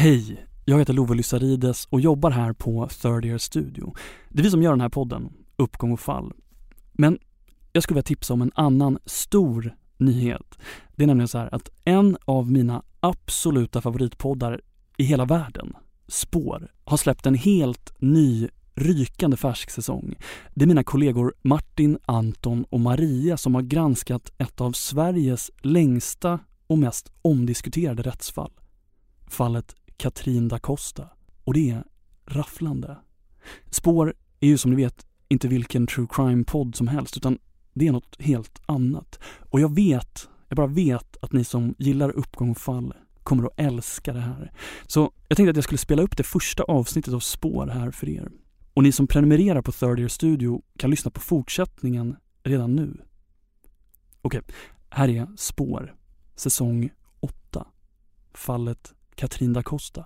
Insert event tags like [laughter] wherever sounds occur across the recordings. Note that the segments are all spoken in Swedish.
Hej, jag heter Love Lysarides och jobbar här på Third Year Studio. Det är vi som gör den här podden, Uppgång och fall. Men jag skulle vilja tipsa om en annan stor nyhet. Det är nämligen så här att en av mina absoluta favoritpoddar i hela världen, Spår, har släppt en helt ny rykande färsk säsong. Det är mina kollegor Martin, Anton och Maria som har granskat ett av Sveriges längsta och mest omdiskuterade rättsfall. Fallet Katrin da Costa. Och det är rafflande. Spår är ju som ni vet inte vilken true crime-podd som helst utan det är något helt annat. Och jag vet, jag bara vet att ni som gillar uppgång och fall kommer att älska det här. Så jag tänkte att jag skulle spela upp det första avsnittet av Spår här för er. Och ni som prenumererar på Third Year Studio kan lyssna på fortsättningen redan nu. Okej, här är Spår, säsong 8. Fallet Katrin da Costa.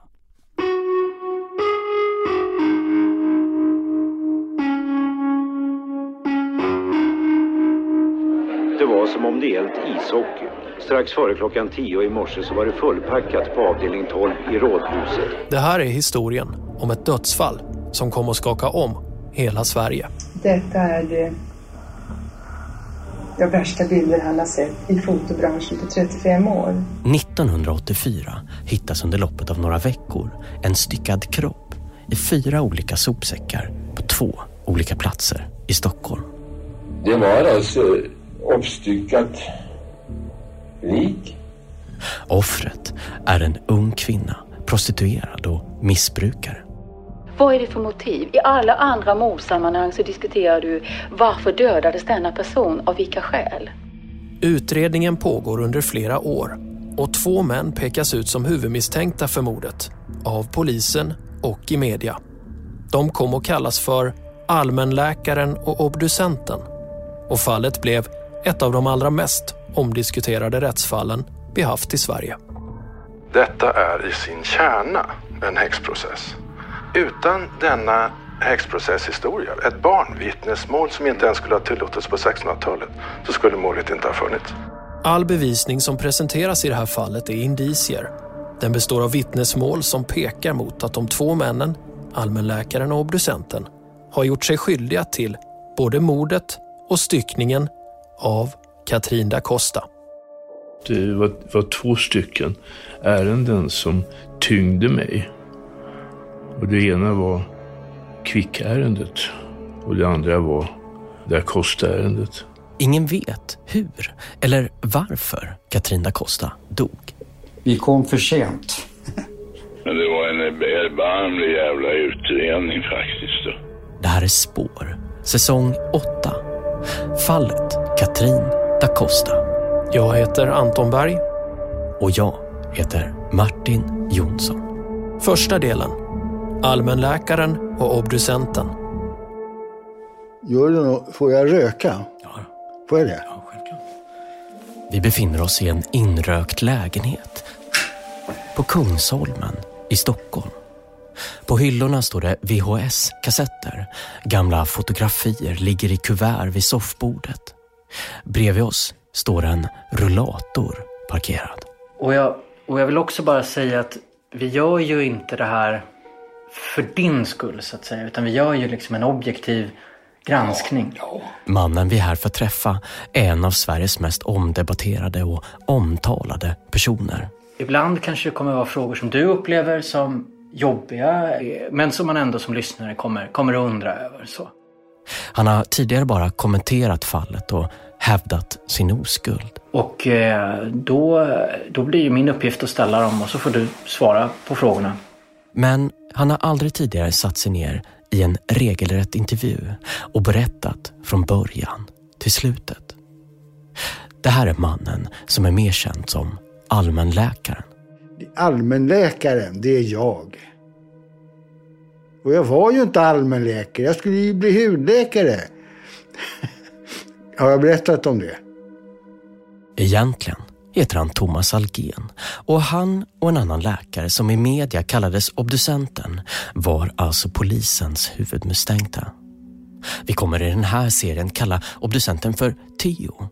Det var som om det gällt ishockey. Strax före klockan tio i morse så var det fullpackat på avdelning 12 i Rådhuset. Det här är historien om ett dödsfall som kom att skaka om hela Sverige. Detta är det, de värsta bilder han har sett i fotobranschen på 35 år. 1984 hittas under loppet av några veckor en styckad kropp i fyra olika sopsäckar på två olika platser i Stockholm. Det var alltså uppstyckat lik. Offret är en ung kvinna, prostituerad och missbrukare. Vad är det för motiv? I alla andra mordsammanhang så diskuterar du varför dödades denna person, av vilka skäl? Utredningen pågår under flera år och två män pekas ut som huvudmisstänkta för mordet av polisen och i media. De kom att kallas för allmänläkaren och obducenten och fallet blev ett av de allra mest omdiskuterade rättsfallen vi haft i Sverige. Detta är i sin kärna en häxprocess. Utan denna häxprocesshistoria, ett barnvittnesmål som inte ens skulle ha tillåtits på 1600-talet, så skulle målet inte ha funnits. All bevisning som presenteras i det här fallet är indicier. Den består av vittnesmål som pekar mot att de två männen, allmänläkaren och obducenten, har gjort sig skyldiga till både mordet och styckningen av Katrin da Costa. Det var, var två stycken ärenden som tyngde mig. Och det ena var kvickärendet och det andra var da Costa-ärendet. Ingen vet hur eller varför Katrin da Costa dog. Vi kom för sent. Men det var en erbarmlig jävla utredning faktiskt. Då. Det här är Spår, säsong 8. Fallet Katrin da Costa. Jag heter Anton Berg. Och jag heter Martin Jonsson. Första delen. Allmänläkaren och obducenten. Gör du något? Får jag röka? Får jag det? Ja, självklart. Vi befinner oss i en inrökt lägenhet på Kungsholmen i Stockholm. På hyllorna står det VHS-kassetter. Gamla fotografier ligger i kuvert vid soffbordet. Bredvid oss står en rullator parkerad. Och jag, och jag vill också bara säga att vi gör ju inte det här för din skull så att säga. Utan vi gör ju liksom en objektiv granskning. Mannen vi är här för att träffa är en av Sveriges mest omdebatterade och omtalade personer. Ibland kanske det kommer vara frågor som du upplever som jobbiga. Men som man ändå som lyssnare kommer, kommer att undra över. Så. Han har tidigare bara kommenterat fallet och hävdat sin oskuld. Och eh, då, då blir ju min uppgift att ställa dem och så får du svara på frågorna. Men han har aldrig tidigare satt sig ner i en regelrätt intervju och berättat från början till slutet. Det här är mannen som är mer känd som allmänläkaren. Allmänläkaren, det är jag. Och jag var ju inte allmänläkare, jag skulle ju bli hudläkare. [laughs] Har jag berättat om det? Egentligen heter han Thomas Algen och han och en annan läkare som i media kallades obducenten var alltså polisens huvudmisstänkta. Vi kommer i den här serien kalla obducenten för Theo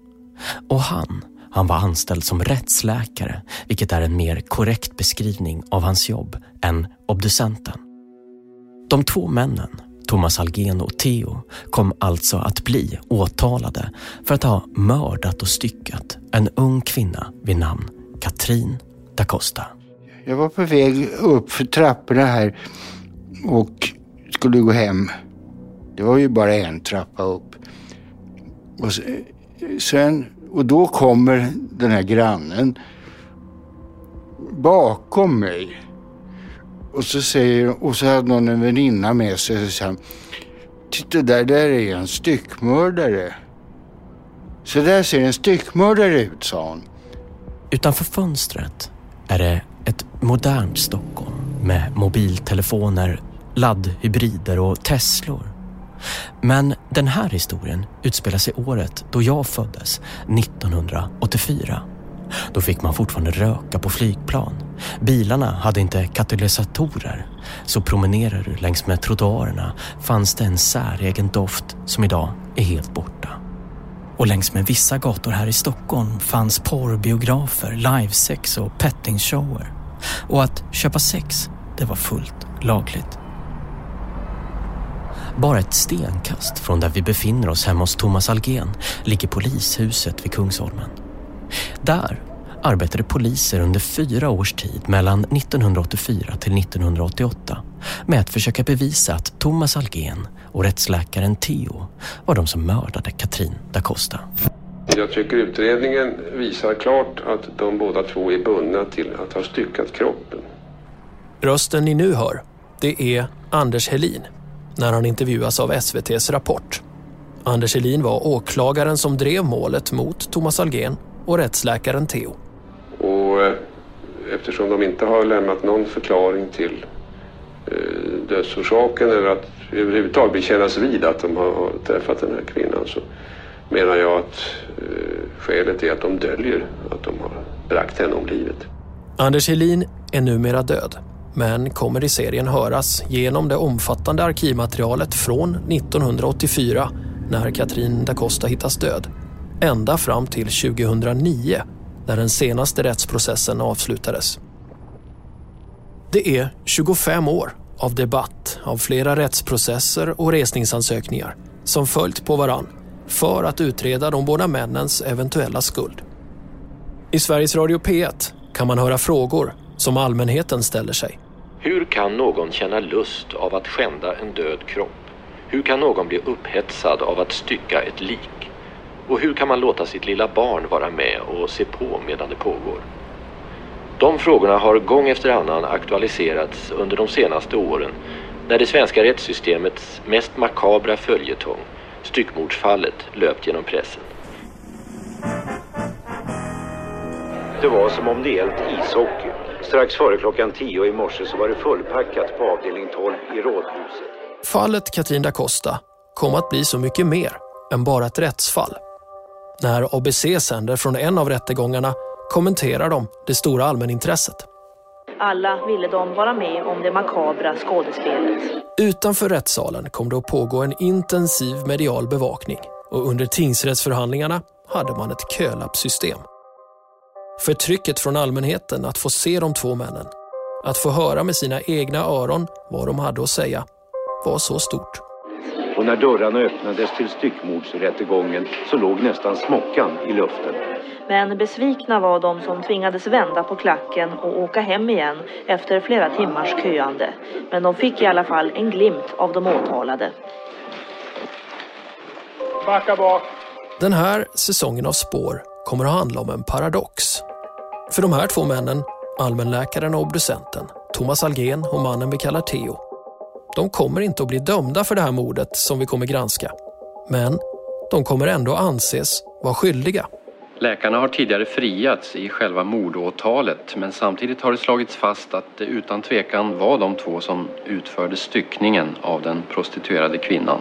och han Han var anställd som rättsläkare, vilket är en mer korrekt beskrivning av hans jobb än obducenten. De två männen, Thomas Algen och Theo, kom alltså att bli åtalade för att ha mördat och styckat en ung kvinna vid namn Katrin da Costa. Jag var på väg upp för trapporna här och skulle gå hem. Det var ju bara en trappa upp. Och sen och då kommer den här grannen bakom mig. Och så säger och så hade någon en väninna med sig och sa Titta där, där är en styckmördare. Så där ser en styckmördare ut, sa hon. Utanför fönstret är det ett modernt Stockholm med mobiltelefoner, laddhybrider och Teslor. Men den här historien utspelar sig året då jag föddes, 1984. Då fick man fortfarande röka på flygplan. Bilarna hade inte katalysatorer. Så promenerar du längs med trottoarerna fanns det en säregen doft som idag är helt borta. Och längs med vissa gator här i Stockholm fanns porrbiografer, livesex och pettingshower. Och att köpa sex, det var fullt lagligt. Bara ett stenkast från där vi befinner oss hemma hos Thomas Algen ligger polishuset vid Kungsholmen. Där arbetade poliser under fyra års tid mellan 1984 till 1988 med att försöka bevisa att Thomas Algen och rättsläkaren Theo var de som mördade Katrin da Costa. Jag tycker utredningen visar klart att de båda två är bundna till att ha styckat kroppen. Rösten ni nu hör, det är Anders Helin när han intervjuas av SVTs Rapport. Anders Helin var åklagaren som drev målet mot Thomas Algen och rättsläkaren Theo. Och eh, eftersom de inte har lämnat någon förklaring till eh, dödsorsaken eller att överhuvudtaget bekännas vid att de har träffat den här kvinnan så menar jag att eh, skälet är att de döljer att de har bragt henne om livet. Anders Helin är numera död men kommer i serien höras genom det omfattande arkivmaterialet från 1984 när Katrin da Costa hittas död, ända fram till 2009 när den senaste rättsprocessen avslutades. Det är 25 år av debatt, av flera rättsprocesser och resningsansökningar som följt på varann för att utreda de båda männens eventuella skuld. I Sveriges Radio P1 kan man höra frågor som allmänheten ställer sig. Hur kan någon känna lust av att skända en död kropp? Hur kan någon bli upphetsad av att stycka ett lik? Och hur kan man låta sitt lilla barn vara med och se på medan det pågår? De frågorna har gång efter annan aktualiserats under de senaste åren när det svenska rättssystemets mest makabra följetong, styckmordsfallet, löpt genom pressen. Det var som om det gällt ishockey. Strax före klockan tio i morse så var det fullpackat på avdelning 12 i Rådhuset. Fallet Katrin da Costa kom att bli så mycket mer än bara ett rättsfall. När ABC sänder från en av rättegångarna kommenterar de det stora allmänintresset. Alla ville de vara med om det makabra skådespelet. Utanför rättssalen kom det att pågå en intensiv medial bevakning och under tingsrättsförhandlingarna hade man ett kölappsystem. Förtrycket från allmänheten att få se de två männen, att få höra med sina egna öron vad de hade att säga, var så stort. Och när dörrarna öppnades till styckmordsrättegången så låg nästan smockan i luften. Men besvikna var de som tvingades vända på klacken och åka hem igen efter flera timmars köande. Men de fick i alla fall en glimt av de åtalade. Backa bak! Den här säsongen av Spår kommer att handla om en paradox. För de här två männen, allmänläkaren och obducenten, Thomas Algen och mannen vi kallar Theo, de kommer inte att bli dömda för det här mordet som vi kommer granska. Men de kommer ändå anses vara skyldiga. Läkarna har tidigare friats i själva mordåtalet men samtidigt har det slagits fast att det utan tvekan var de två som utförde styckningen av den prostituerade kvinnan.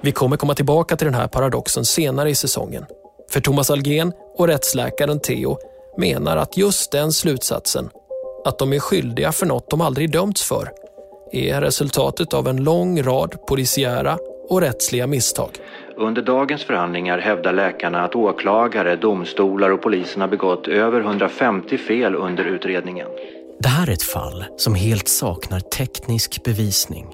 Vi kommer komma tillbaka till den här paradoxen senare i säsongen. För Thomas Algen och rättsläkaren Theo menar att just den slutsatsen, att de är skyldiga för något de aldrig dömts för, är resultatet av en lång rad polisiära och rättsliga misstag. Under dagens förhandlingar hävdar läkarna att åklagare, domstolar och polisen har begått över 150 fel under utredningen. Det här är ett fall som helt saknar teknisk bevisning.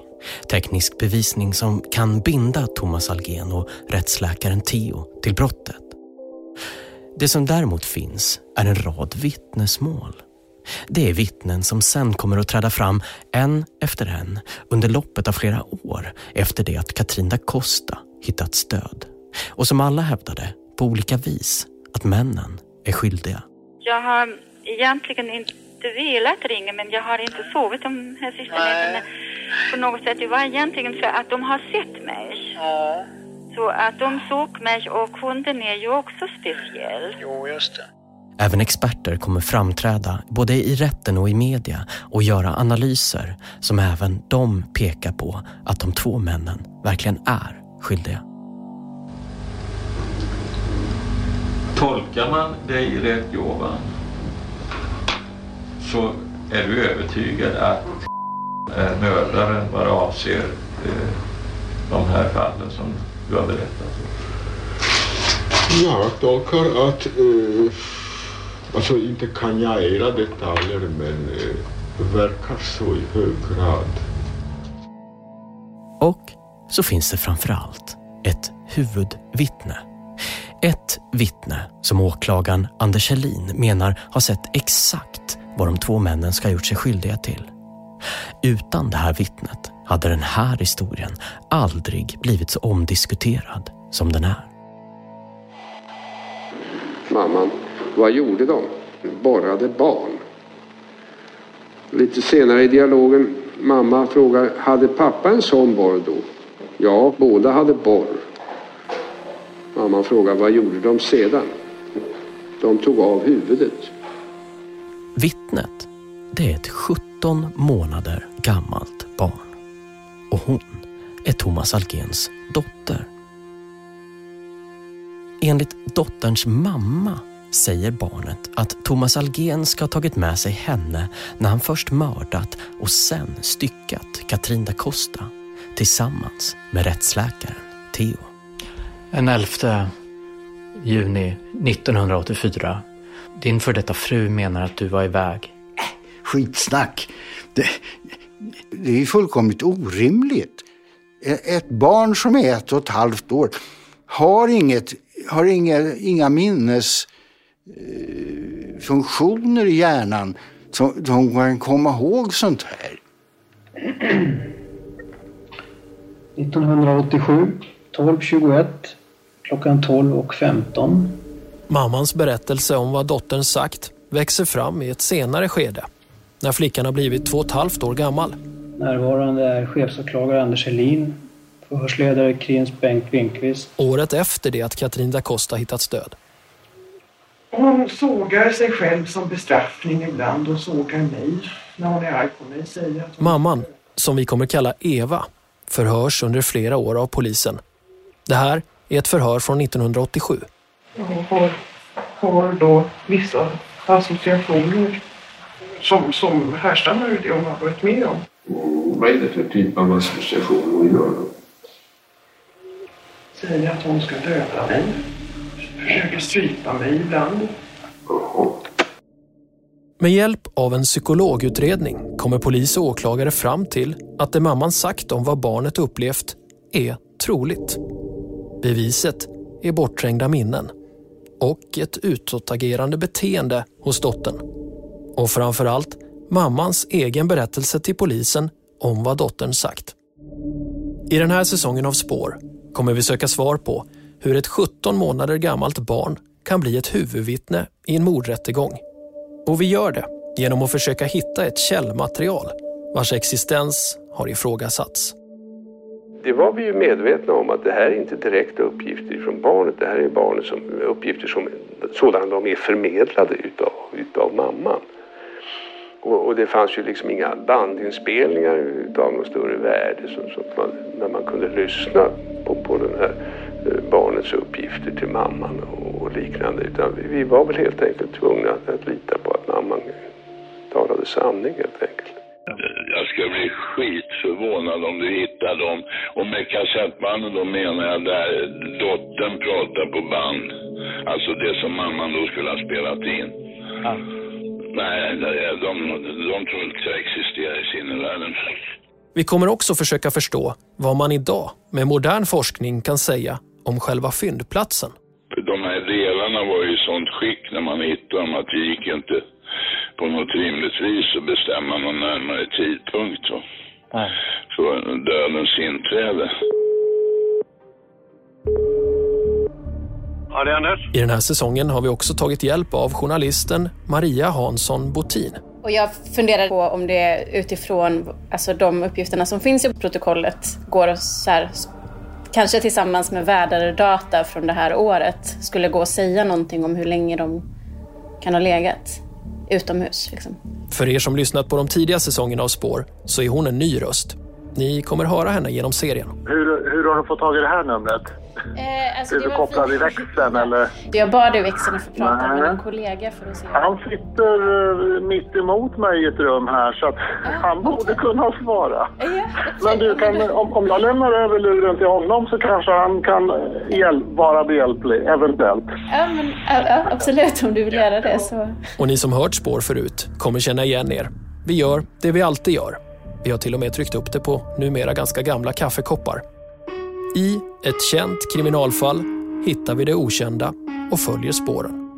Teknisk bevisning som kan binda Thomas Algen och rättsläkaren Theo till brottet. Det som däremot finns är en rad vittnesmål. Det är vittnen som sen kommer att träda fram en efter en under loppet av flera år efter det att Katrin da Costa hittat stöd. Och som alla hävdade på olika vis att männen är skyldiga. Jag har egentligen inte velat ringa men jag har inte sovit de här sista nätterna på något sätt. Det var egentligen för att de har sett mig. Så att de såg mig och hunden är ju också speciell. Jo, just det. Även experter kommer framträda både i rätten och i media och göra analyser som även de pekar på att de två männen verkligen är skyldiga. Tolkar man dig rätt Jovan så är du övertygad att är mördaren vad avser eh, de här fallen som du har berättat om? Jag tolkar att, eh, alltså inte kan jag era detaljer men eh, det verkar så i hög grad. Och så finns det framför allt ett huvudvittne. Ett vittne som åklagaren Anders Helin menar har sett exakt vad de två männen ska ha gjort sig skyldiga till. Utan det här vittnet hade den här historien aldrig blivit så omdiskuterad som den är. Mamman, vad gjorde de? Borrade barn. Lite senare i dialogen, mamma frågar, hade pappa en sån borr då? Ja, båda hade borr. Mamman frågar, vad gjorde de sedan? De tog av huvudet. Vittnet, det är ett 17 månader gammalt barn. Och hon är Thomas Algens dotter. Enligt dotterns mamma säger barnet att Thomas Algen ska ha tagit med sig henne när han först mördat och sen styckat Katrin da Costa tillsammans med rättsläkaren Theo. En 11 juni 1984. Din för detta fru menar att du var iväg. Skitsnack. Det, det är ju fullkomligt orimligt. Ett barn som är ett och ett halvt år har, inget, har inga, inga minnesfunktioner i hjärnan som de kan komma ihåg sånt här. 1987, 12.21, klockan 12 och 15. Mammans berättelse om vad dottern sagt växer fram i ett senare skede, när flickan har blivit två och ett halvt år gammal. Närvarande är chefsåklagare Anders Helin, förhörsledare Krins Bengt Winkvist. Året efter det att Katrin da Costa hittat död. Hon sågar sig själv som bestraffning ibland och sågar mig när hon är arg på mig. Säger att Mamman, som vi kommer kalla Eva, förhörs under flera år av polisen. Det här är ett förhör från 1987. jag har, har då vissa associationer som, som härstammar ur det hon har varit med om. Vad är det för typ av association hon gör då? Säger att hon ska döda mig. Försöker strypa mig ibland. Med hjälp av en psykologutredning kommer polis och åklagare fram till att det mamman sagt om vad barnet upplevt är troligt. Beviset är bortträngda minnen och ett utåtagerande beteende hos dottern. Och framförallt mammans egen berättelse till polisen om vad dottern sagt. I den här säsongen av Spår kommer vi söka svar på hur ett 17 månader gammalt barn kan bli ett huvudvittne i en mordrättegång. Och vi gör det genom att försöka hitta ett källmaterial vars existens har ifrågasatts. Det var vi ju medvetna om att det här är inte direkta uppgifter från barnet. Det här är barnet som, uppgifter som sådana de är förmedlade utav, utav mamman. Och, och, det fanns ju liksom inga bandinspelningar utav något större värde som, som man, när man kunde lyssna på, på den här barnets uppgifter till mamman och, liknande. Utan vi, var väl helt enkelt tvungna att, att lita på att mamman talade sanning helt enkelt. Jag ska ska bli skitförvånad om du hittar dem. Och med kassettbanden då menar jag där dottern pratar på band. Alltså det som mamman då skulle ha spelat in. Ja. Nej, de, de, de tror inte jag existerar i sinnevärlden. Vi kommer också försöka förstå vad man idag med modern forskning kan säga om själva fyndplatsen. De här delarna var ju i sånt skick när man hittade dem att det gick inte på något rimligt vis att bestämma någon närmare tidpunkt så, för dödens inträde. Ja, det är Anders. I den här säsongen har vi också tagit hjälp av journalisten Maria Hansson Botin. Och jag funderar på om det utifrån alltså, de uppgifterna som finns i protokollet går att så här, kanske tillsammans med väderdata från det här året skulle gå att säga någonting om hur länge de kan ha legat utomhus. Liksom. För er som lyssnat på de tidiga säsongerna av Spår så är hon en ny röst. Ni kommer höra henne genom serien. Hur, hur har du fått tag i det här numret? Eh, alltså, är du kopplad i växeln eller? Jag bad i växeln att få prata Nej. med en kollega för att se. Han sitter eh, mitt emot mig i ett rum här så att han borde kunna svara. Men du, kan, om, om jag lämnar över luren till honom så kanske han kan eh, hjäl- vara behjälplig, eventuellt. Ja, men, ja, ja, absolut om du vill göra det så. Och ni som hört Spår förut kommer känna igen er. Vi gör det vi alltid gör. Vi har till och med tryckt upp det på numera ganska gamla kaffekoppar. I ett känt kriminalfall hittar vi det okända och följer spåren.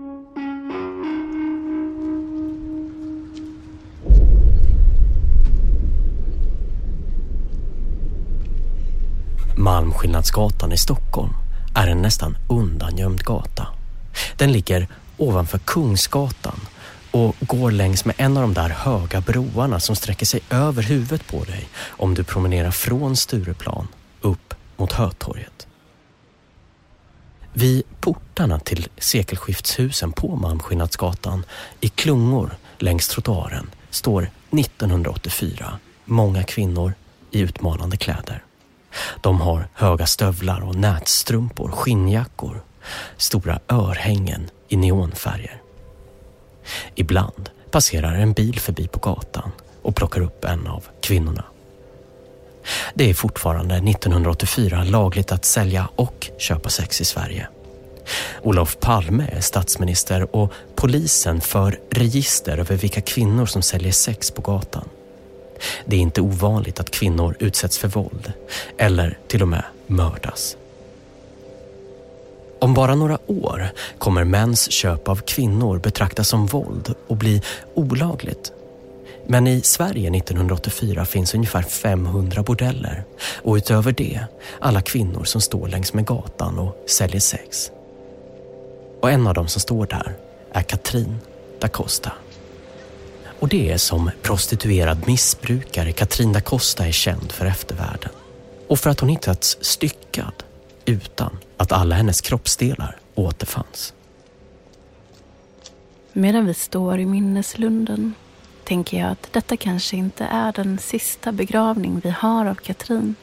Malmskillnadsgatan i Stockholm är en nästan undangömd gata. Den ligger ovanför Kungsgatan och går längs med en av de där höga broarna som sträcker sig över huvudet på dig om du promenerar från Stureplan upp mot Hötorget. Vid portarna till sekelskiftshusen på Malmskillnadsgatan i klungor längs trottoaren står 1984 många kvinnor i utmanande kläder. De har höga stövlar och nätstrumpor, skinnjackor, stora örhängen i neonfärger. Ibland passerar en bil förbi på gatan och plockar upp en av kvinnorna. Det är fortfarande 1984 lagligt att sälja och köpa sex i Sverige. Olof Palme är statsminister och polisen för register över vilka kvinnor som säljer sex på gatan. Det är inte ovanligt att kvinnor utsätts för våld eller till och med mördas. Om bara några år kommer mäns köp av kvinnor betraktas som våld och bli olagligt. Men i Sverige 1984 finns ungefär 500 bordeller och utöver det alla kvinnor som står längs med gatan och säljer sex. Och en av dem som står där är Katrin da Costa. Och det är som prostituerad missbrukare Katrin da Costa är känd för eftervärlden. Och för att hon hittats styckad utan att alla hennes kroppsdelar återfanns. Medan vi står i minneslunden tänker jag att detta kanske inte är den sista begravning vi har av Katrin.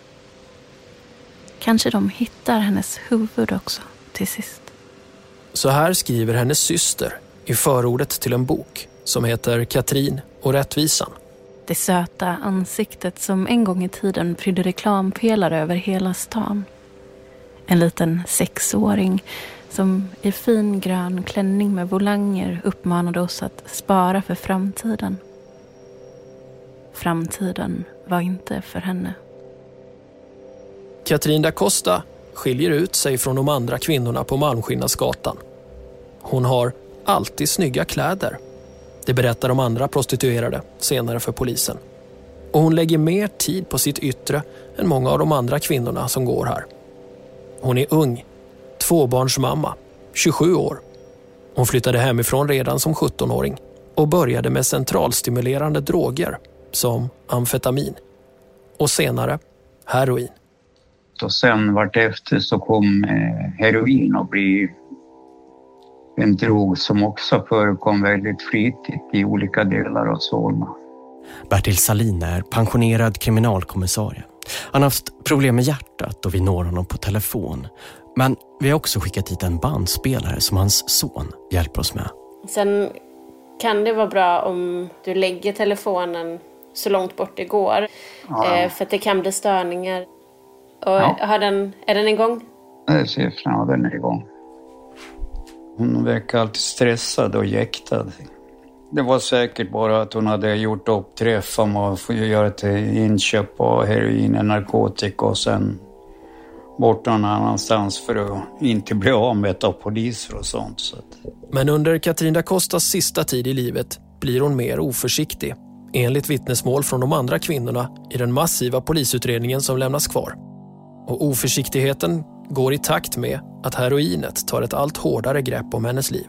Kanske de hittar hennes huvud också till sist. Så här skriver hennes syster i förordet till en bok som heter Katrin och rättvisan. Det söta ansiktet som en gång i tiden prydde reklampelare över hela stan. En liten sexåring som i fin grön klänning med volanger uppmanade oss att spara för framtiden. Framtiden var inte för henne. Katrin da Costa skiljer ut sig från de andra kvinnorna på Malmskillnadsgatan. Hon har alltid snygga kläder. Det berättar de andra prostituerade senare för polisen. Och hon lägger mer tid på sitt yttre än många av de andra kvinnorna som går här. Hon är ung, tvåbarnsmamma, 27 år. Hon flyttade hemifrån redan som 17-åring och började med centralstimulerande droger som amfetamin och senare heroin. Och sen vartefter så kom eh, heroin att bli en drog som också förekom väldigt flitigt i olika delar av Solna. Bertil Salin är pensionerad kriminalkommissarie. Han har haft problem med hjärtat och vi når honom på telefon. Men vi har också skickat hit en bandspelare som hans son hjälper oss med. Sen kan det vara bra om du lägger telefonen så långt bort det går. Ja. Eh, för att det kan bli störningar. Och Ja. har den, är den igång? Nej, siffrorna, den är igång. Hon verkar alltid stressad och jäktad. Det var säkert bara att hon hade gjort upp träff om att göra ett inköp av heroin och narkotika och sen bort någon annanstans för att inte bli avmätt av poliser och sånt. Så att, Men under Katrin da Costas sista tid i livet blir hon mer oförsiktig. Enligt vittnesmål från de andra kvinnorna i den massiva polisutredningen som lämnas kvar. Och oförsiktigheten går i takt med att heroinet tar ett allt hårdare grepp om hennes liv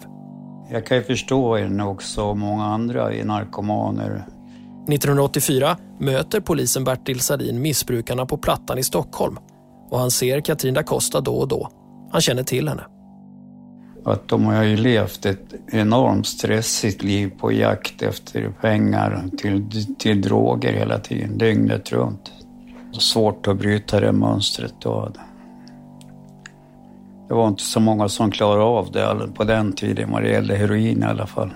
jag kan ju förstå henne också och många andra i narkomaner. 1984 möter polisen Bertil Sadin missbrukarna på Plattan i Stockholm och han ser Katrin da Costa då och då. Han känner till henne. Att de har ju levt ett enormt stressigt liv på jakt efter pengar till, till droger hela tiden, dygnet runt. Svårt att bryta det mönstret då. Det var inte så många som klarade av det på den tiden vad det gällde heroin i alla fall.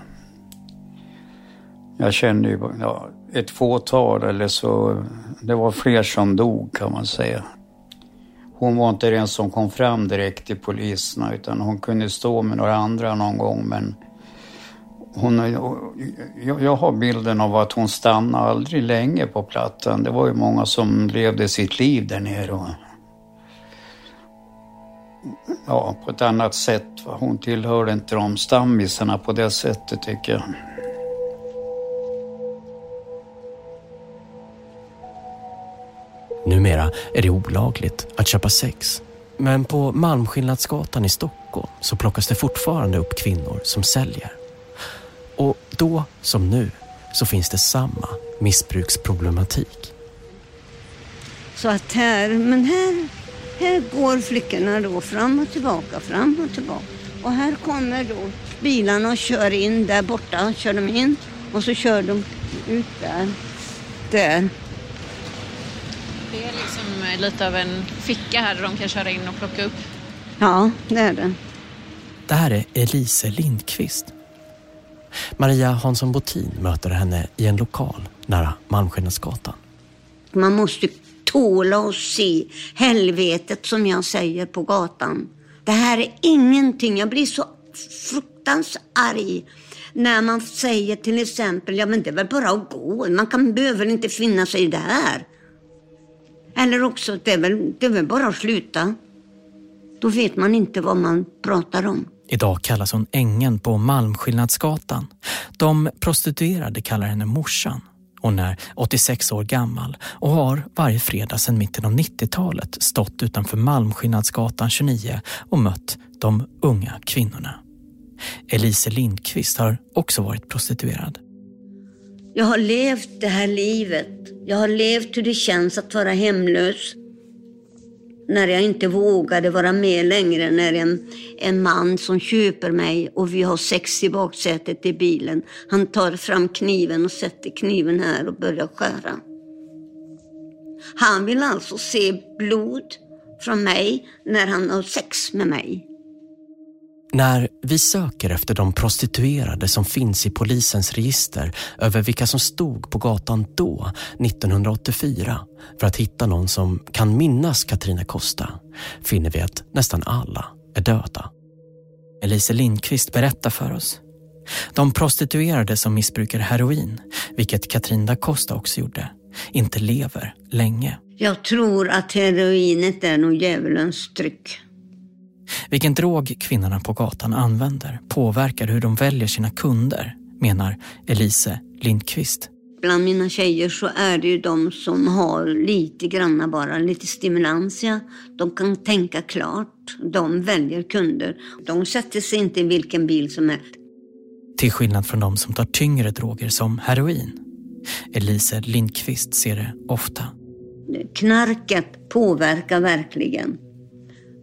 Jag kände ju ja, ett fåtal eller så, det var fler som dog kan man säga. Hon var inte den som kom fram direkt till poliserna utan hon kunde stå med några andra någon gång men hon, jag, jag har bilden av att hon stannade aldrig länge på plattan. Det var ju många som levde sitt liv där nere. Ja, på ett annat sätt. Hon tillhörde inte de stammisarna på det sättet tycker jag. Numera är det olagligt att köpa sex. Men på Malmskillnadsgatan i Stockholm så plockas det fortfarande upp kvinnor som säljer. Och då, som nu, så finns det samma missbruksproblematik. Så att här, men här, här går flickorna då fram och tillbaka, fram och tillbaka. Och här kommer då bilarna och kör in där borta, kör de in och så kör de ut där. Där. Det är liksom eh, lite av en ficka här där de kan köra in och plocka upp. Ja, det är det. Det här är Elise Lindqvist. Maria Hansson Botin möter henne i en lokal nära Malmskillnadsgatan. Man måste tåla och se helvetet som jag säger på gatan. Det här är ingenting. Jag blir så fruktansvärt arg när man säger till exempel, ja men det är väl bara att gå. Man kan, behöver inte finna sig där. Eller också, det är, väl, det är väl bara att sluta. Då vet man inte vad man pratar om. Idag kallas hon ängen på Malmskillnadsgatan. De prostituerade kallar henne morsan. Hon är 86 år gammal och har varje fredag sedan mitten av 90-talet stått utanför Malmskillnadsgatan 29 och mött de unga kvinnorna. Elise Lindqvist har också varit prostituerad. Jag har levt det här livet. Jag har levt hur det känns att vara hemlös. När jag inte vågade vara med längre, när en, en man som köper mig och vi har sex i baksätet i bilen. Han tar fram kniven och sätter kniven här och börjar skära. Han vill alltså se blod från mig när han har sex med mig. När vi söker efter de prostituerade som finns i polisens register över vilka som stod på gatan då, 1984, för att hitta någon som kan minnas Katrina Costa, finner vi att nästan alla är döda. Elise Lindqvist berättar för oss. De prostituerade som missbrukar heroin, vilket Katrin da Costa också gjorde, inte lever länge. Jag tror att heroinet är nog djävulens tryck. Vilken drog kvinnorna på gatan använder påverkar hur de väljer sina kunder, menar Elise Lindqvist. Bland mina tjejer så är det ju de som har lite granna bara, lite stimulansia. De kan tänka klart. De väljer kunder. De sätter sig inte i vilken bil som helst. Till skillnad från de som tar tyngre droger som heroin. Elise Lindqvist ser det ofta. Knarket påverkar verkligen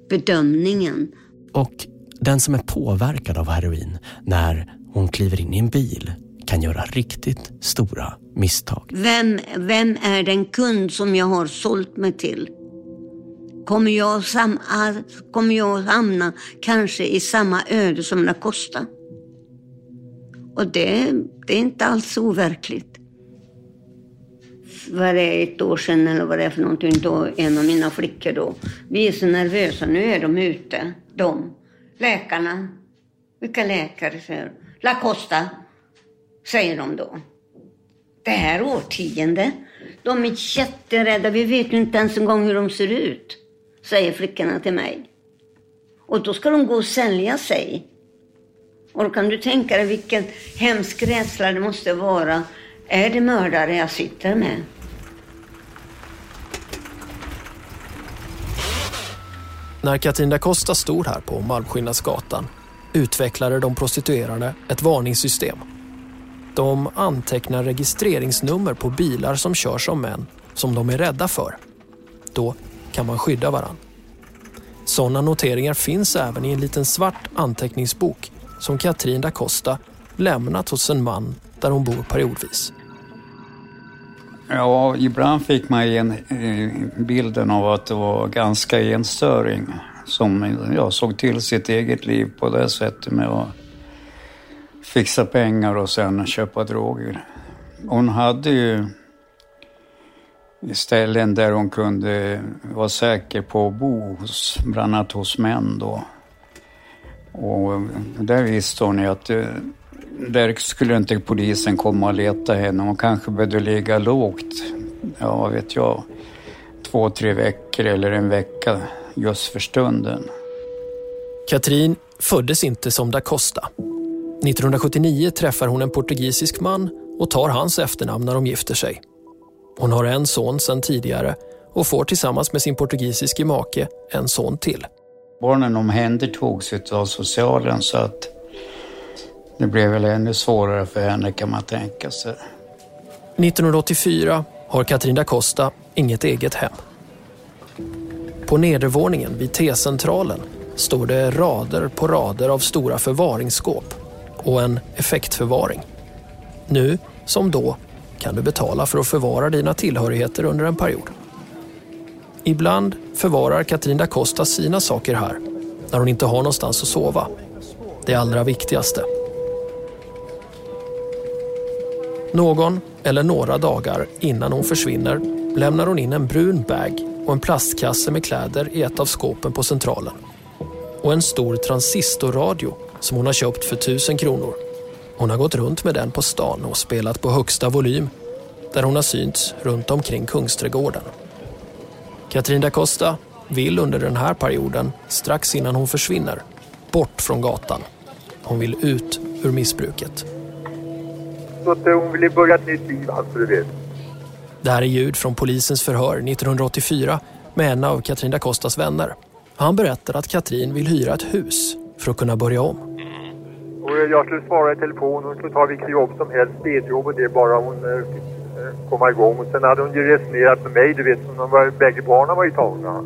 bedömningen. Och den som är påverkad av heroin när hon kliver in i en bil kan göra riktigt stora misstag. Vem, vem är den kund som jag har sålt mig till? Kommer jag, sam, kommer jag hamna kanske i samma öde som kostar? Och det, det är inte alls overkligt vad det är, ett år sedan eller vad det är för någonting, då en av mina flickor då. Vi är så nervösa, nu är de ute, de. Läkarna. Vilka läkare, säger La Costa, säger de då. Det här årtiondet, de är jätterädda, vi vet ju inte ens en gång hur de ser ut, säger flickorna till mig. Och då ska de gå och sälja sig. Och då kan du tänka dig vilken hemsk rädsla det måste vara. Är det mördare jag sitter med? När Katrin da Costa stod här på Malmskillnadsgatan utvecklade de prostituerade ett varningssystem. De antecknar registreringsnummer på bilar som körs av män som de är rädda för. Då kan man skydda varann. Sådana noteringar finns även i en liten svart anteckningsbok som Katrin da Costa lämnat hos en man där hon bor periodvis. Ja, ibland fick man en, eh, bilden av att det var ganska enstöring som ja, såg till sitt eget liv på det sättet med att fixa pengar och sen köpa droger. Hon hade ju ställen där hon kunde vara säker på att bo, hos, bland annat hos män då. Och där visste hon ju att eh, där skulle inte polisen komma och leta henne. Hon kanske behövde ligga lågt, ja vad vet jag, två, tre veckor eller en vecka just för stunden. Katrin föddes inte som da Costa. 1979 träffar hon en portugisisk man och tar hans efternamn när de gifter sig. Hon har en son sedan tidigare och får tillsammans med sin portugisiske make en son till. Barnen omhändertogs av socialen så att det blev väl ännu svårare för henne kan man tänka sig. 1984 har Katrin da Costa inget eget hem. På nedervåningen vid T-centralen står det rader på rader av stora förvaringsskåp och en effektförvaring. Nu, som då, kan du betala för att förvara dina tillhörigheter under en period. Ibland förvarar Katrin da Costa sina saker här när hon inte har någonstans att sova. Det allra viktigaste. Någon eller några dagar innan hon försvinner lämnar hon in en brun bag och en plastkasse med kläder i ett av skåpen på centralen. Och en stor transistorradio som hon har köpt för tusen kronor. Hon har gått runt med den på stan och spelat på högsta volym där hon har synts runt omkring Kungsträdgården. Katrin da Costa vill under den här perioden, strax innan hon försvinner, bort från gatan. Hon vill ut ur missbruket. Så att hon ville börja ett nytt liv, alltså du vet. Det här är ljud från polisens förhör 1984 med en av Katrin da Costas vänner. Han berättar att Katrin vill hyra ett hus för att kunna börja om. Och jag skulle svara i telefon, hon skulle ta vilket jobb som helst, städjobb och det bara hon eh, fick eh, komma igång. Och sen hade hon ju resonerat med mig, du vet, som var, bägge barnen var ju tagna.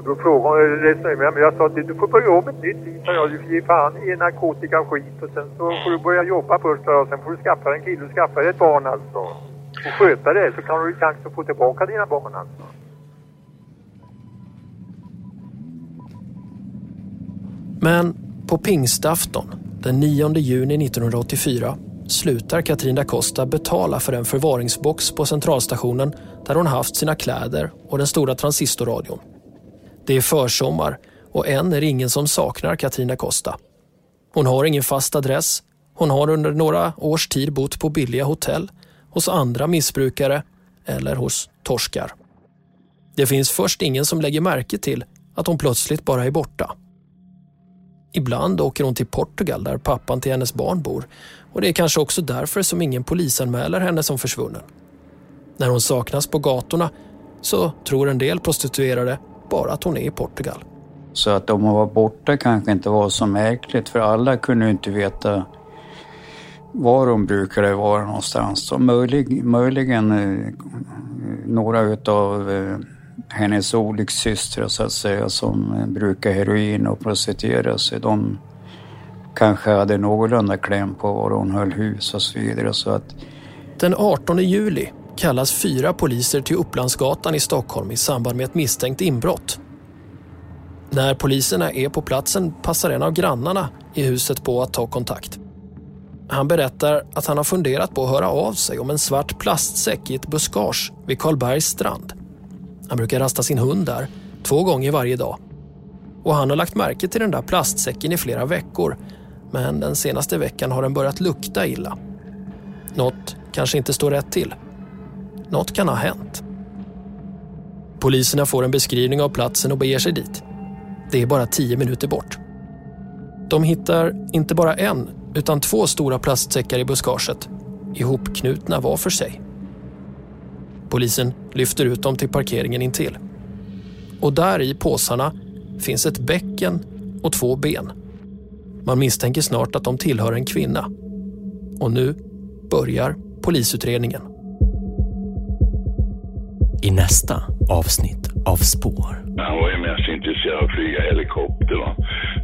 Och då frågade hon, resonerade med mig, men jag sa att du får börja om ett nytt liv, jag. Du får ge fan i narkotika och skit och sen så får du börja jobba först och sen får du skaffa en kille och skaffa dig ett barn alltså. Och sköta det så kan du chans att få tillbaka dina barn alltså. Men på pingstafton, den 9 juni 1984, slutar Katrin da Costa betala för en förvaringsbox på centralstationen där hon haft sina kläder och den stora transistorradion. Det är försommar och än är det ingen som saknar Katina Costa. Hon har ingen fast adress. Hon har under några års tid bott på billiga hotell, hos andra missbrukare eller hos torskar. Det finns först ingen som lägger märke till att hon plötsligt bara är borta. Ibland åker hon till Portugal där pappan till hennes barn bor och det är kanske också därför som ingen polisanmäler henne som försvunnen. När hon saknas på gatorna så tror en del prostituerade bara att hon är i Portugal. Så att om hon var borta kanske inte var så märkligt för alla kunde inte veta var hon brukade vara någonstans. Så möjlig, möjligen eh, några utav eh, hennes olyckssystrar så att säga som brukar heroin och prostituera sig. De kanske hade någorlunda kläm på var hon höll hus och så vidare. Så att... Den 18 juli kallas fyra poliser till Upplandsgatan i Stockholm i samband med ett misstänkt inbrott. När poliserna är på platsen passar en av grannarna i huset på att ta kontakt. Han berättar att han har funderat på att höra av sig om en svart plastsäck i ett buskage vid Karlbergs strand. Han brukar rasta sin hund där, två gånger varje dag. Och han har lagt märke till den där plastsäcken i flera veckor men den senaste veckan har den börjat lukta illa. Något kanske inte står rätt till. Något kan ha hänt. Poliserna får en beskrivning av platsen och beger sig dit. Det är bara tio minuter bort. De hittar inte bara en, utan två stora plastsäckar i buskaget, ihopknutna var för sig. Polisen lyfter ut dem till parkeringen intill. Och där i påsarna finns ett bäcken och två ben. Man misstänker snart att de tillhör en kvinna. Och nu börjar polisutredningen. I nästa avsnitt av Spår. Han var ju mest intresserad av att flyga helikopter. Va?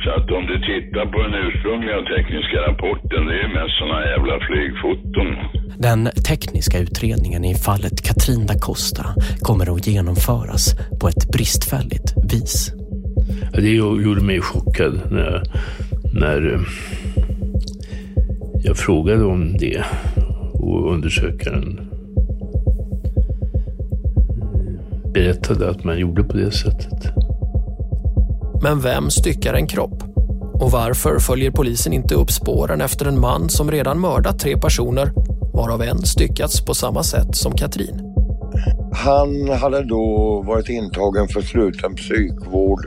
Så att om du tittar på den ursprungliga tekniska rapporten, det är ju mest sådana jävla flygfoton. Den tekniska utredningen i fallet Katrin da Costa kommer att genomföras på ett bristfälligt vis. Det gjorde mig chockad när, när eh, jag frågade om det och undersökaren berättade att man gjorde på det sättet. Men vem styckar en kropp? Och varför följer polisen inte upp spåren efter en man som redan mördat tre personer, varav en styckats på samma sätt som Katrin? Han hade då varit intagen för sluten psykvård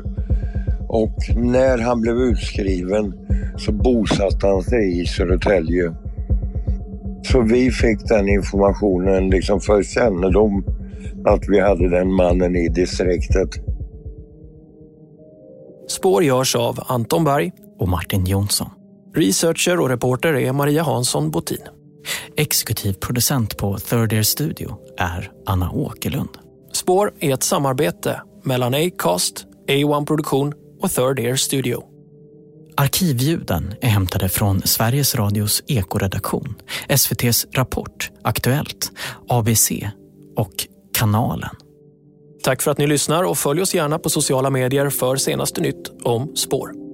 och när han blev utskriven så bosatte han sig i Södertälje. Så vi fick den informationen liksom för kännedom att vi hade den mannen i distriktet. Spår görs av Anton Berg och Martin Jonsson. Researcher och reporter är Maria Hansson Botin. Exekutiv producent på Third Ear Studio är Anna Åkerlund. Spår är ett samarbete mellan Acast, A1 Produktion och Third Ear Studio. Arkivljuden är hämtade från Sveriges Radios ekoredaktion, SVTs Rapport, Aktuellt, ABC och Kanalen. Tack för att ni lyssnar och följ oss gärna på sociala medier för senaste nytt om spår.